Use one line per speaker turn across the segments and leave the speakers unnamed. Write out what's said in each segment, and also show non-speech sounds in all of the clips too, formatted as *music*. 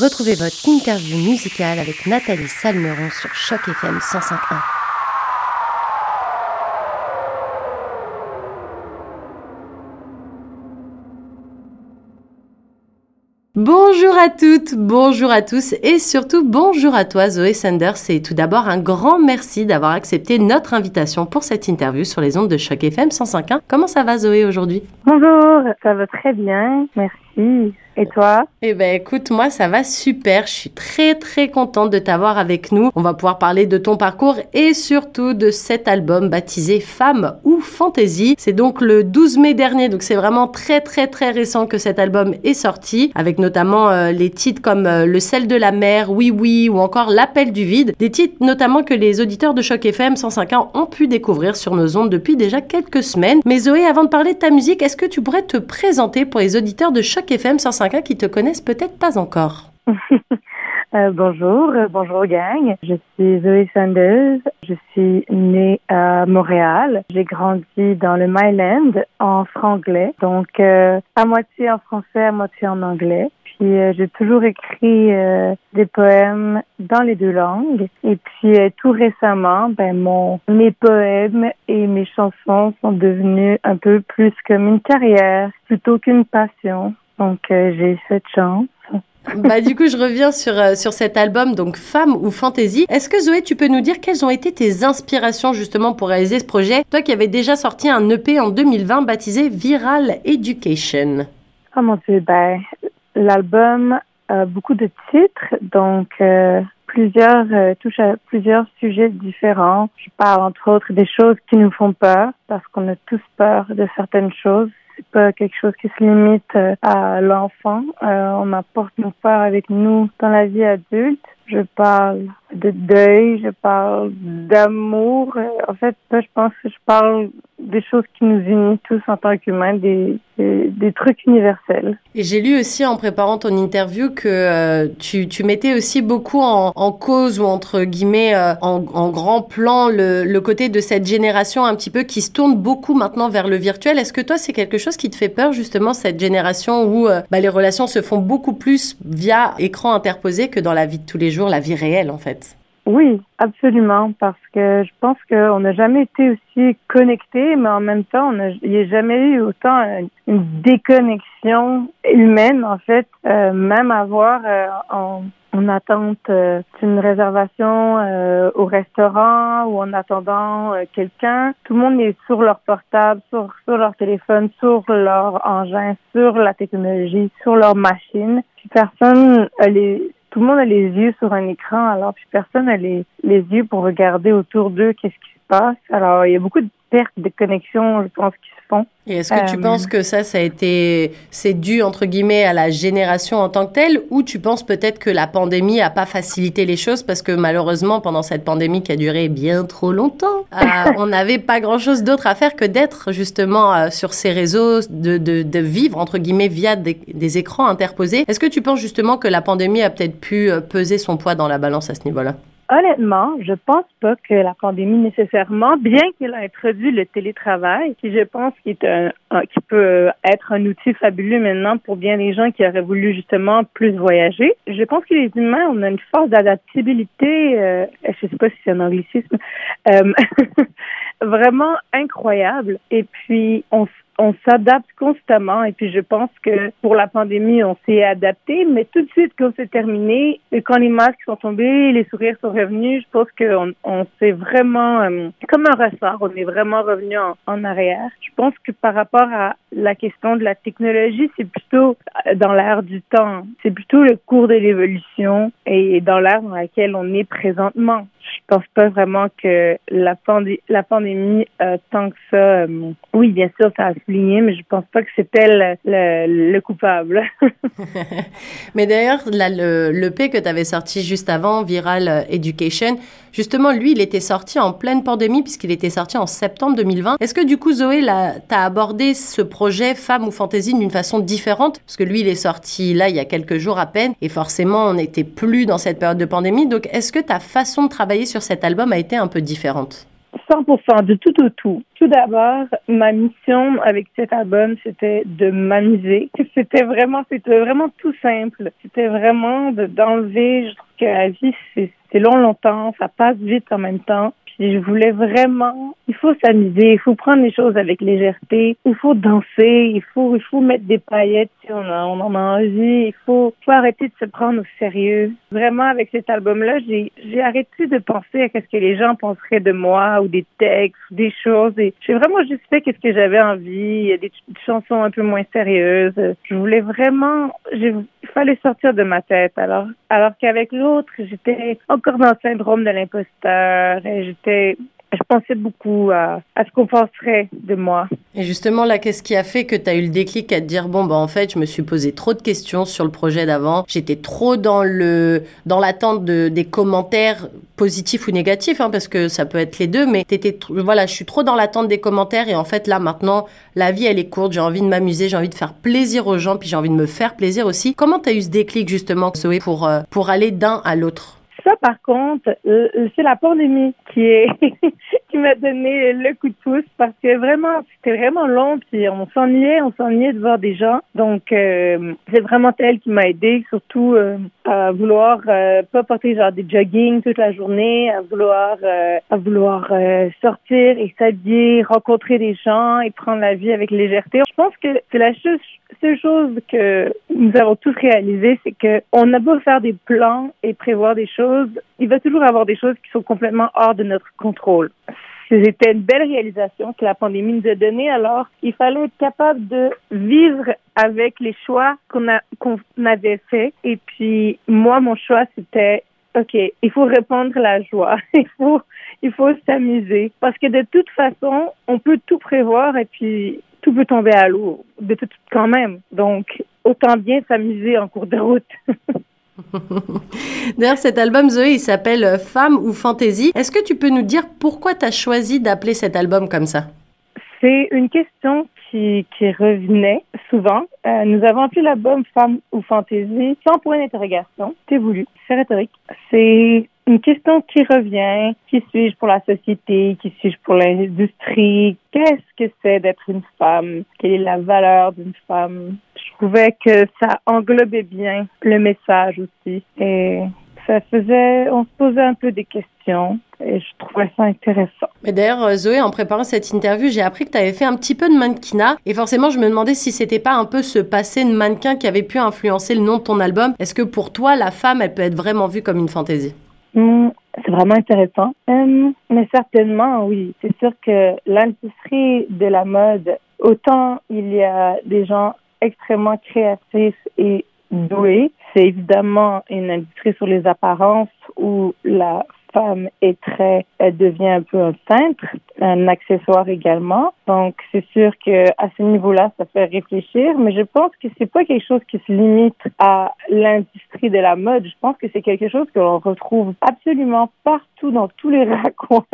Retrouvez votre interview musicale avec Nathalie Salmeron sur Choc FM 105.1. Bonjour à toutes, bonjour à tous et surtout bonjour à toi Zoé Sanders et tout d'abord un grand merci d'avoir accepté notre invitation pour cette interview sur les ondes de Choc FM 105.1. Comment ça va Zoé aujourd'hui?
Bonjour, ça va très bien, merci. Et toi
Eh ben écoute, moi ça va super. Je suis très très contente de t'avoir avec nous. On va pouvoir parler de ton parcours et surtout de cet album baptisé Femme ou Fantasy. C'est donc le 12 mai dernier, donc c'est vraiment très très très récent que cet album est sorti, avec notamment euh, les titres comme euh, Le sel de la mer, Oui Oui ou encore L'appel du vide. Des titres notamment que les auditeurs de Choc FM 105.1 ont pu découvrir sur nos ondes depuis déjà quelques semaines. Mais Zoé, avant de parler de ta musique, est-ce que tu pourrais te présenter pour les auditeurs de Choc FM 105.1 qui te connaissent peut-être pas encore. *laughs*
Euh, bonjour, euh, bonjour gang. Je suis Zoé Sanders. Je suis née à Montréal. J'ai grandi dans le Myland en franglais, donc euh, à moitié en français, à moitié en anglais. Puis j'ai toujours écrit des poèmes dans les deux langues. Et puis tout récemment, ben mon mes poèmes et mes chansons sont devenus un peu plus comme une carrière plutôt qu'une passion. Donc euh, j'ai eu cette chance.
bah, du coup, je reviens sur, euh, sur cet album, donc Femme ou Fantasy. Est-ce que Zoé, tu peux nous dire quelles ont été tes inspirations justement pour réaliser ce projet? Toi qui avais déjà sorti un EP en 2020 baptisé Viral Education.
Oh mon Dieu, ben, l'album a beaucoup de titres, donc euh, plusieurs euh, touche à plusieurs sujets différents. Je parle entre autres des choses qui nous font peur, parce qu'on a tous peur de certaines choses c'est pas quelque chose qui se limite euh, à l'enfant. Euh, on apporte nos peurs avec nous dans la vie adulte. Je parle de deuil, je parle d'amour. Euh, en fait, je pense que je parle des choses qui nous unissent tous en tant qu'humains, des, des, trucs universels.
Et j'ai lu aussi en préparant ton interview que euh, tu, mettais aussi beaucoup en, cause ou entre guillemets euh, en, grand plan le, le, côté de cette génération un petit peu qui se tourne beaucoup maintenant vers le virtuel. Est-ce que toi c'est quelque chose qui te fait peur justement cette génération où euh, bah, les relations se font beaucoup plus via écran interposé que dans la vie de tous les jours, la vie réelle en fait?
Oui, absolument, parce que je pense qu'on n'a jamais été aussi connectés, mais en même temps, il n'y a jamais eu autant une déconnexion humaine, en fait, euh, même avoir euh, en, en, attente euh, réservation euh, au restaurant ou en attendant quelqu'un. Tout le monde est sur leur portable, sur, sur leur téléphone, sur leur engin, sur la technologie, sur leur machine. Puis personne les tout le monde a les yeux sur un écran, alors puis personne n'a les, les yeux pour regarder autour d'eux qu'est-ce qui se passe. Alors, il y a beaucoup de pertes de connexion, je pense, qui font.
Et est-ce que tu euh, penses que ça, ça a été, c'est dû entre guillemets à la génération en tant que telle, ou tu penses peut-être que la pandémie a pas facilité les choses parce que malheureusement pendant cette pandémie qui a duré bien trop longtemps, euh, *laughs* on n'avait pas grand-chose d'autre à faire que d'être justement euh, sur ces réseaux, de, de, de, vivre entre guillemets via des, des écrans interposés. Est-ce que tu penses justement que la pandémie a peut-être pu peser son poids dans la balance à ce niveau-là?
Honnêtement, je pense pas que la pandémie nécessairement, bien qu'il ait introduit le télétravail, qui je pense qui est un, qui peut être un outil fabuleux maintenant pour bien des gens qui auraient voulu justement plus voyager. Je pense que les humains, on a une force d'adaptabilité, euh, je sais pas si c'est un anglicisme, euh, *laughs* vraiment incroyable. Et puis on on s'adapte constamment. Et puis je pense que pour la pandémie, on s'est adapté, mais tout de suite quand c'est terminé, et quand les masques sont tombés, les sourires sont revenus, je pense qu'on on s'est vraiment, euh, comme un ressort, on est vraiment revenu en, arrière. Je pense que par rapport à la question de la technologie, c'est plutôt euh, dans l'ère du temps, c'est plutôt le cours de l'évolution et dans l'ère dans laquelle on est présentement. Je pense pas vraiment que la, la pandémie, euh, tant que ça, euh, oui, bien sûr, ça a mais je pense pas que c'était le, le, le, coupable. *laughs*
mais d'ailleurs, le, P que tu avais sorti juste avant, Viral Education, justement, lui, il était sorti en pleine pandémie puisqu'il était sorti en septembre 2020. Est-ce que du coup, Zoé, tu as abordé ce projet Femme ou Fantasy d'une façon différente? Parce que lui, il est sorti là il y a quelques jours à peine et forcément, on n'était plus dans cette période de pandémie. Donc, est-ce que ta façon de travailler sur cet album a été un peu différente?
100% du tout au tout. Tout d'abord, ma mission avec cet album, c'était de m'amuser. C'était vraiment, c'était vraiment tout simple. C'était vraiment d'enlever, je trouve que la vie, c'est long, longtemps, ça passe vite en même temps je voulais vraiment, il faut s'amuser, il faut prendre les choses avec légèreté, il faut danser, il faut, il faut mettre des paillettes si on, a, on en a envie, il faut, faut arrêter de se prendre au sérieux. Vraiment, avec cet album-là, j'ai, j'ai arrêté de penser à ce que les gens penseraient de moi ou des textes ou des choses. Et j'ai vraiment juste fait ce que j'avais envie. Il y a des chansons un peu moins sérieuses. Je voulais vraiment, il fallait sortir de ma tête. Alors, alors qu'avec l'autre, j'étais encore dans le syndrome de l'imposteur. Je pensais beaucoup à, ce qu'on penserait de moi.
Et justement, là, qu'est-ce qui a fait que tu as eu le déclic à te dire, bon, bah, en fait, je me suis posé trop de questions sur le projet d'avant. J'étais trop dans le, dans l'attente de, des commentaires positifs ou négatifs, hein, parce que ça peut être les deux, mais t'étais, voilà, je suis trop dans l'attente des commentaires et en fait, là, maintenant, la vie, elle est courte. J'ai envie de m'amuser, j'ai envie de faire plaisir aux gens, puis j'ai envie de me faire plaisir aussi. Comment tu as eu ce déclic, justement, Zoé, pour, euh, pour aller d'un à l'autre?
Ça, par contre, euh, c'est la pandémie qui est *laughs* qui m'a donné le coup de pouce parce que vraiment, c'était vraiment long puis on s'ennuyait, on s'ennuyait de voir des gens. Donc, euh, c'est vraiment elle qui m'a aidé, surtout euh, à vouloir pas porter genre des jogging toute la journée, à vouloir à vouloir sortir et s'habiller, rencontrer des gens et prendre la vie avec légèreté. Je pense que c'est la chose seule chose que nous avons tous réalisé, c'est que on a beau faire des plans et prévoir des choses, il va toujours avoir des choses qui sont complètement hors de notre contrôle. C'était une belle réalisation que la pandémie nous a donnée. Alors, il fallait être capable de vivre avec les choix qu'on a qu'on avait fait. Et puis, moi, mon choix, c'était OK, il faut répandre la joie. *laughs* il faut il faut s'amuser parce que de toute façon, on peut tout prévoir et puis tout peut tomber à l'eau, de tout quand même. Donc, autant bien s'amuser en cours de route. *laughs* *laughs*
D'ailleurs, cet album, Zoé, il s'appelle Femme ou Fantaisie. Est-ce que tu peux nous dire pourquoi tu as choisi d'appeler cet album comme ça?
C'est une question qui, qui revenait souvent. Euh, nous avons appelé l'album Femme ou Fantaisie sans point d'interrogation. C'est voulu. C'est rhétorique. C'est une question qui revient. Qui suis-je pour la société? Qui suis-je pour l'industrie? Qu'est-ce que c'est d'être une femme? Quelle est la valeur d'une femme? Je trouvais que ça englobait bien le message aussi. Et ça faisait, on se posait un peu des questions et je trouvais ça intéressant.
Mais d'ailleurs, euh, Zoé, en préparant cette interview, j'ai appris que tu avais fait un petit peu de mannequinat et forcément, je me demandais si c'était pas un peu ce passé de mannequin qui avait pu influencer le nom de ton album. Est-ce que pour toi, la femme, elle peut être vraiment vue comme une fantaisie?
Hmm, c'est vraiment intéressant. Euh, mais certainement, oui. C'est sûr que l'industrie de la mode, autant il y a des gens extrêmement créatifs et doués, c'est évidemment une industrie sur les apparences où la femme est très, elle devient un peu un cintre, un accessoire également. Donc, c'est sûr que à ce niveau-là, ça fait réfléchir, mais je pense que c'est pas quelque chose qui se limite à l'industrie de la mode. Je pense que c'est quelque chose que l'on retrouve absolument partout dans tous les *laughs* raccoins,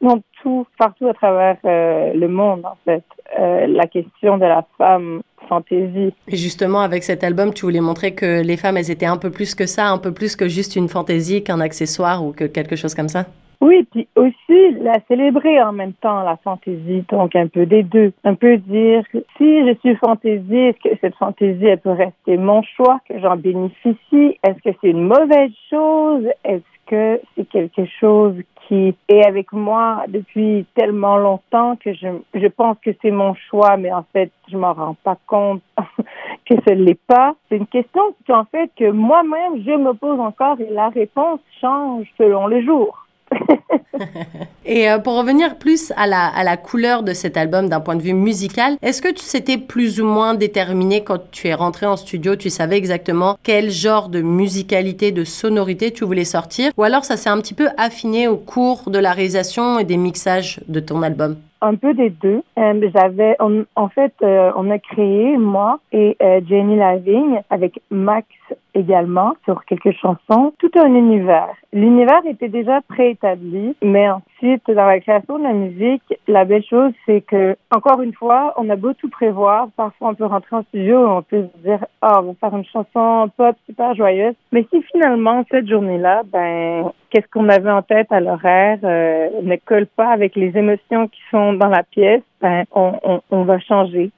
dans tout, partout à travers euh, le monde, en fait. Euh, la question de la femme fantaisie.
Et justement, avec cet album, tu voulais montrer que les femmes, elles étaient un peu plus que ça, un peu plus que juste une fantaisie, qu'un accessoire ou que quelque chose comme ça?
Oui, puis aussi la célébrer en même temps, la fantaisie, donc un peu des deux. Un peu dire, si je suis fantaisie, est-ce que cette fantaisie, elle peut rester mon choix, que j'en bénéficie? Est-ce que c'est une mauvaise chose? Est-ce que c'est quelque chose qui est avec moi depuis tellement longtemps que je, je pense que c'est mon choix, mais en fait, je m'en rends pas compte *laughs* que ce l'est pas? C'est une question en fait que moi-même, je me pose encore et la réponse change selon les jours. *laughs*
Et euh, pour revenir plus à la, à la couleur de cet album d'un point de vue musical, est-ce que tu s'étais plus ou moins déterminé quand tu es rentré en studio, tu savais exactement quel genre de musicalité, de sonorité tu voulais sortir? Ou alors ça s'est un petit peu affiné au cours de la réalisation et des mixages de ton album?
Un peu des deux. Euh, j'avais, en fait, euh, on a créé moi et Jenny Lavigne avec Max également sur quelques chansons, tout un univers. L'univers était déjà préétabli, mais ensuite, dans la création de la musique, la belle chose, c'est que, encore une fois, on a beau tout prévoir. Parfois, on peut rentrer en studio et on peut se dire, oh, on va faire une chanson pop super joyeuse. Mais si finalement, cette journée-là, ben, qu'est-ce qu'on avait en tête à l'horaire euh, ne colle pas avec les émotions qui sont dans la pièce, ben, on, on, on va changer.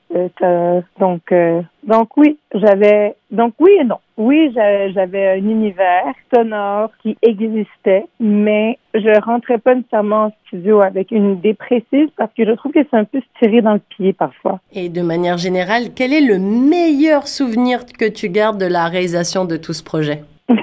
Euh, donc, euh, donc oui, j'avais, donc oui et non. Oui, j'avais un univers sonore qui existait, mais je rentrais pas nécessairement en studio avec une idée précise parce que je trouve que c'est un peu se tirer dans le pied parfois.
Et de manière générale, quel est le meilleur souvenir que tu gardes de la réalisation de tout ce projet? *laughs*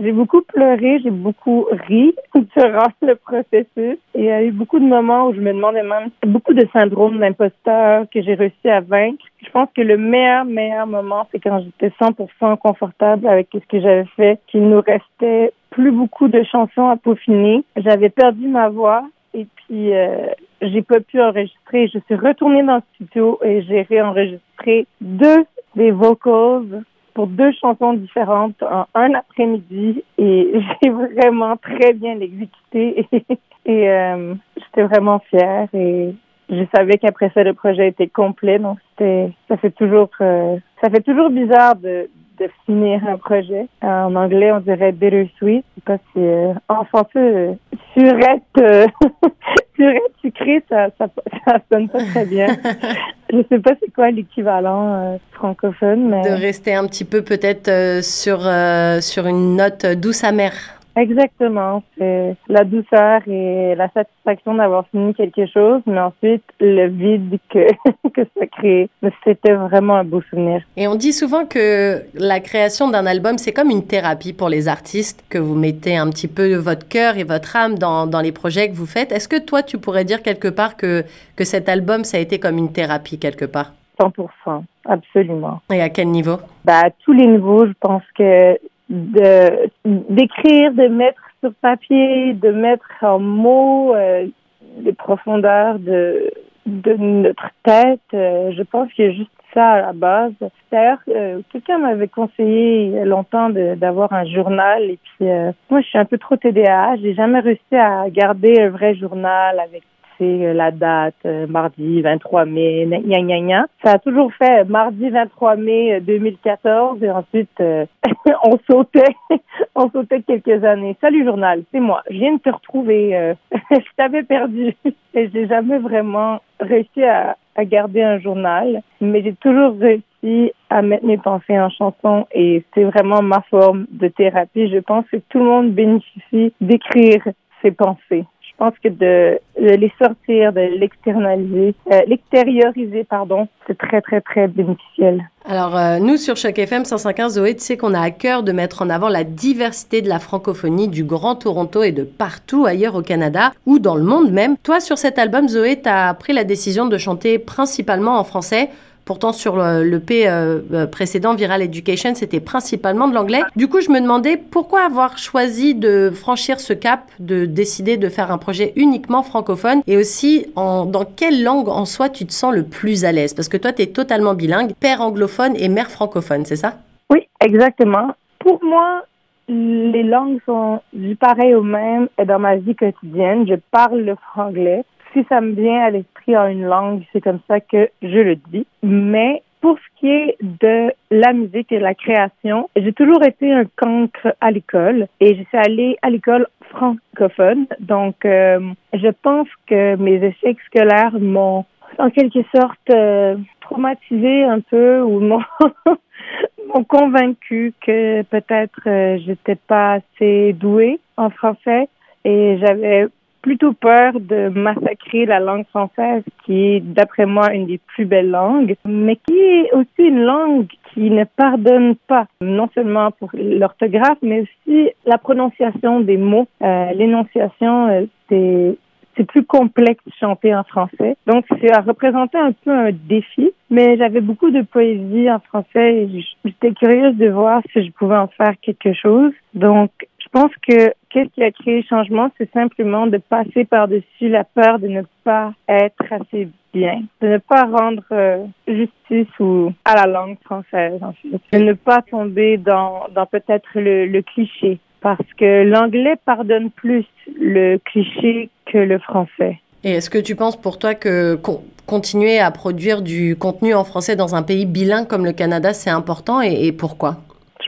J'ai beaucoup pleuré, j'ai beaucoup ri *laughs* durant le processus. Et il y a eu beaucoup de moments où je me demandais même beaucoup de syndrome d'imposteur que j'ai réussi à vaincre. Je pense que le meilleur, meilleur moment, c'est quand j'étais 100% confortable avec ce que j'avais fait, qu'il nous restait plus beaucoup de chansons à peaufiner. J'avais perdu ma voix et puis euh, j'ai pas pu enregistrer. Je suis retournée dans le studio et j'ai réenregistré deux des vocals pour deux chansons différentes en un après-midi et *laughs* j'ai vraiment très bien exécuté *laughs* et, euh, j'étais vraiment fière et je savais qu'après ça le projet était complet donc c'était ça fait toujours euh, ça fait toujours bizarre de finir un projet. En anglais, on dirait bittersweet. Je sais pas si euh, en français, surette, *laughs* surette sucrée, ça, ça, ça sonne pas très bien. Je sais pas c'est quoi l'équivalent euh, francophone, mais...
De rester un petit peu peut-être euh, sur, euh, sur une note douce amère.
Exactement. C'est la douceur et la satisfaction d'avoir fini quelque chose, mais ensuite le vide que, *laughs* que ça crée. C'était vraiment un beau souvenir.
Et on dit souvent que la création d'un album, c'est comme une thérapie pour les artistes, que vous mettez un petit peu votre cœur et votre âme dans, dans les projets que vous faites. Est-ce que toi, tu pourrais dire quelque part que, que cet album, ça a été comme une thérapie quelque part?
100%, absolument.
Et à quel niveau?
Bah, à tous les niveaux, je pense que de d'écrire, de mettre sur papier, de mettre en mots euh, les profondeurs de de notre tête. Euh, je pense qu'il y a juste ça à la base. D'ailleurs, euh, quelqu'un m'avait conseillé longtemps d'avoir un journal et puis euh, moi je suis un peu trop TDAH, j'ai jamais réussi à garder un vrai journal avec euh, la date, euh, mardi 23 mai, gna gna gna. Ça a toujours fait mardi 23 mai 2014 euh, et ensuite *laughs* on sautait, *laughs* on sautait quelques années. Salut journal, c'est moi. Je viens de te retrouver. *laughs* je t'avais perdu et j'ai jamais vraiment réussi à, à garder un journal, mais j'ai toujours réussi à mettre mes pensées en chanson et c'est vraiment ma forme de thérapie. Je pense que tout le monde bénéficie d'écrire ses pensées. Je pense que de, les sortir, de l'externaliser, euh, l'extérioriser, pardon, c'est très, très, très bénéficiel.
Alors, euh, nous, sur Choc FM 105.1, Zoé, tu sais qu'on a à cœur de mettre en avant la diversité de la francophonie du Grand Toronto et de partout ailleurs au Canada ou dans le monde même. Toi, sur cet album, Zoé, tu as pris la décision de chanter principalement en français. Pourtant, sur le, P euh, euh, précédent, Viral Education, c'était principalement de l'anglais. Du coup, je me demandais pourquoi avoir choisi de franchir ce cap, de décider de faire un projet uniquement francophone et aussi en, dans quelle langue en soi tu te sens le plus à l'aise? Parce que toi, tu es totalement bilingue, père anglophone et mère francophone, c'est ça?
Oui, exactement. Pour moi, les langues sont du pareil au même dans ma vie quotidienne. Je parle le franglais si ça me vient à l'esprit en une langue, c'est comme ça que je le dis. Mais pour ce qui est de la musique et la création, j'ai toujours été un cancre à l'école et je suis allée à l'école francophone. Donc, euh, je pense que mes échecs scolaires m'ont en quelque sorte euh, traumatisé un peu ou *laughs* m'ont convaincu que peut-être euh, j'étais pas assez douée en français et j'avais plutôt peur de massacrer la langue française, qui est, d'après moi, une des plus belles langues, mais qui est aussi une langue qui ne pardonne pas, non seulement pour l'orthographe, mais aussi la prononciation des mots. Euh, L'énonciation, euh, c'est c'est plus complexe de chanter en français. Donc, ça représentait un peu un défi, mais j'avais beaucoup de poésie en français et j'étais curieuse de voir si je pouvais en faire quelque chose. Donc, je pense que qu'est-ce qui a créé le changement, c'est simplement de passer par-dessus la peur de ne pas être assez bien, de ne pas rendre euh, justice ou à la langue française. De ne pas tomber dans, peut-être le, cliché, parce que l'anglais pardonne plus le cliché que le français.
Et est-ce que tu penses pour toi que continuer à produire du contenu en français dans un pays bilingue comme le Canada, c'est important et pourquoi?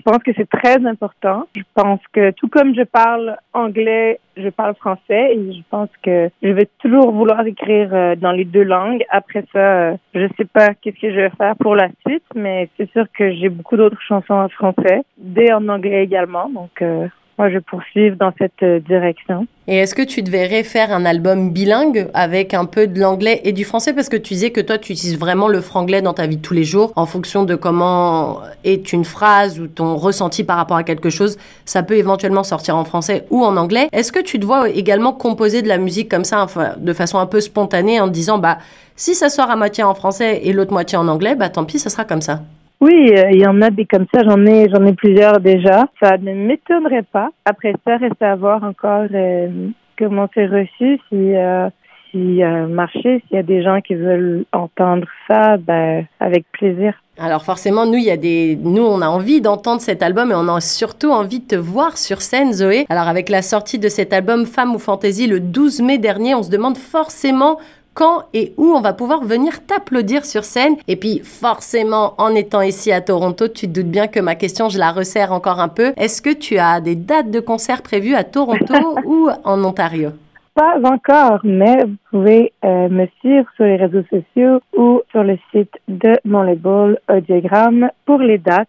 Je pense que c'est très important. Je pense que tout comme je parle anglais, je parle français et je pense que je vais toujours vouloir écrire euh, dans les deux langues. Après ça, euh, je sais pas qu'est-ce que je vais faire pour la suite, mais c'est sûr que j'ai beaucoup d'autres chansons en français, des en anglais également. Donc, euh, moi, je poursuivre dans cette euh, direction.
Et est-ce que tu devrais faire un album bilingue avec un peu de l'anglais et du français? Parce que tu disais que toi, tu utilises vraiment le franglais dans ta vie de tous les jours en fonction de comment est une phrase ou ton ressenti par rapport à quelque chose. Ça peut éventuellement sortir en français ou en anglais. Est-ce que tu te vois également composer de la musique comme ça, de façon un peu spontanée en disant, bah, si ça sort à moitié en français et l'autre moitié en anglais, bah tant pis, ça sera comme ça?
Oui, euh, il y en a des comme ça. J'en ai, j'en ai plusieurs déjà. Ça ne m'étonnerait pas. Après ça, reste à voir encore euh, comment c'est reçu. Si euh, si euh, marché, s'il y a des gens qui veulent entendre ça, ben avec plaisir.
Alors forcément, nous, il y a des, nous, on a envie d'entendre cet album et on a surtout envie de te voir sur scène, Zoé. Alors avec la sortie de cet album Femme ou Fantasy le 12 mai dernier, on se demande forcément quand et où on va pouvoir venir t'applaudir sur scène. Et puis forcément, en étant ici à Toronto, tu te doutes bien que ma question, je la resserre encore un peu. Est-ce que tu as des dates de concert prévues à Toronto *laughs* ou en Ontario?
Pas encore, mais vous pouvez euh, me suivre sur les réseaux sociaux ou sur le site de mon label Audiogramme pour les dates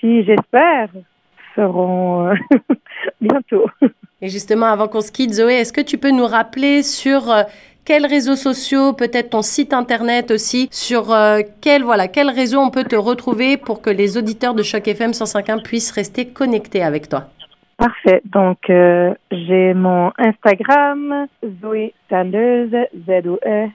qui, j'espère, seront euh, *laughs* bientôt.
Et justement, avant qu'on se quitte, Zoé, est-ce que tu peux nous rappeler sur euh, quels réseaux sociaux, peut-être ton site internet aussi, sur euh, quel voilà, quel réseau on peut te retrouver pour que les auditeurs de Choc FM 105.1 puissent rester connectés avec toi?
Parfait. Donc, euh, j'ai mon Instagram, Zoé Sanders, Z-O-E-S-A-N-D-E-R-S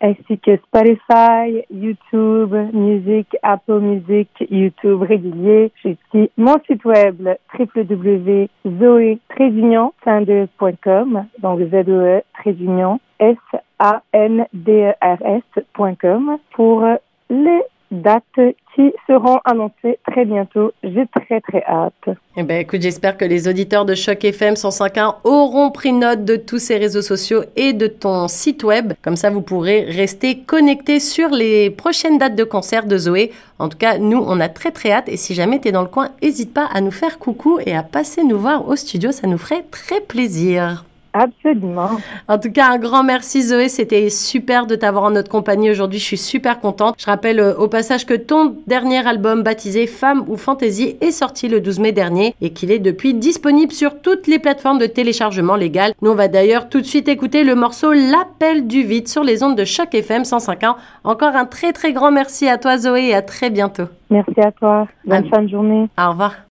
ainsi que Spotify, YouTube, Music, Apple Music, YouTube régulier. J'ai aussi mon site web www.zoe-sanders.com, donc Z-O-E, S-A-N-D-E-R-S.com pour les dates qui seront annoncées très bientôt. J'ai très très hâte.
Eh ben, écoute, j'espère que les auditeurs de Choc FM 105.1 auront pris note de tous ces réseaux sociaux et de ton site web. Comme ça, vous pourrez rester connectés sur les prochaines dates de concert de Zoé. En tout cas, nous, on a très très hâte. Et si jamais tu es dans le coin, n'hésite pas à nous faire coucou et à passer nous voir au studio. Ça nous ferait très plaisir.
Absolument.
En tout cas, un grand merci Zoé, c'était super de t'avoir en notre compagnie aujourd'hui, je suis super contente. Je rappelle euh, au passage que ton dernier album baptisé Femme ou Fantasy est sorti le 12 mai dernier et qu'il est depuis disponible sur toutes les plateformes de téléchargement légal. Nous on va d'ailleurs tout de suite écouter le morceau L'appel du vide sur les ondes de Choc FM 105.1. Encore un très très grand merci à toi Zoé et à très bientôt.
Merci à toi. Bonne fin de journée.
Au revoir.